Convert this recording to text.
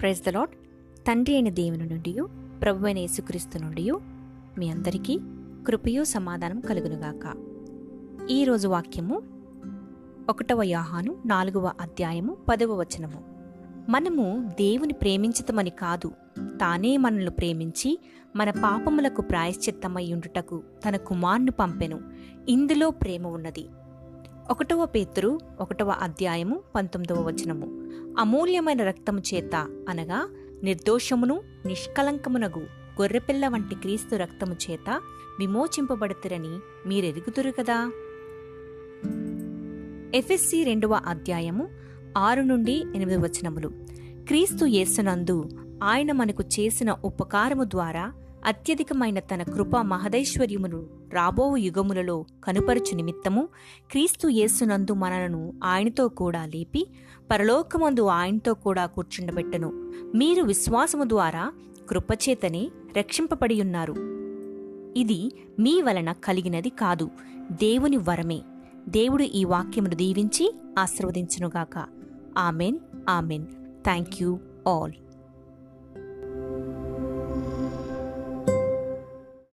Praise the lord తండ్రి అయిన దేవుని నుండి ప్రభు అయిన యేసుక్రీస్తు నుండి మీ అందరికీ కృపయు సమాధానం కలుగునుగాక. ఈరోజు వాక్యము ఒకటవ యాహాను నాలుగవ అధ్యాయము పదవ వచనము. మనము దేవుని ప్రేమించతమని కాదు తానే మనల్ని ప్రేమించి మన పాపములకు ప్రాయశ్చిత్తమై ఉండుటకు తన కుమార్ను పంపెను. ఇందులో ప్రేమ ఉన్నది. ఒకటవ పేతురు ఒకటవ అధ్యాయము పంతొమ్మిదవ వచనము. అమూల్యమైన రక్తము చేత అనగా నిర్దోషమును నిష్కలంకమునగు గొర్రెపిల్ల వంటి క్రీస్తు రక్తము చేత విమోచింపబడుతురని మీరెరుగుదురు కదా? ఎఫ్ఎస్సి రెండవ అధ్యాయము ఆరు నుండి ఎనిమిది వచనములు. క్రీస్తు యేసునందు ఆయన మనకు చేసిన ఉపకారము ద్వారా అత్యధికమైన తన కృప మహదైశ్వర్యమును రాబో యుగములలో కనుపరచు నిమిత్తము క్రీస్తు యేసునందు మనలను ఆయనతో కూడా లేపి పరలోకమందు ఆయనతో కూడా కూర్చుండబెట్టను. మీరు విశ్వాసము ద్వారా కృపచేతనే రక్షింపబడి ఉన్నారు. ఇది మీ వలన కలిగినది కాదు దేవుని వరమే. దేవుడు ఈ వాక్యమును దీవించి ఆశీర్వదించునుగాక. Amen amen. Thank you all.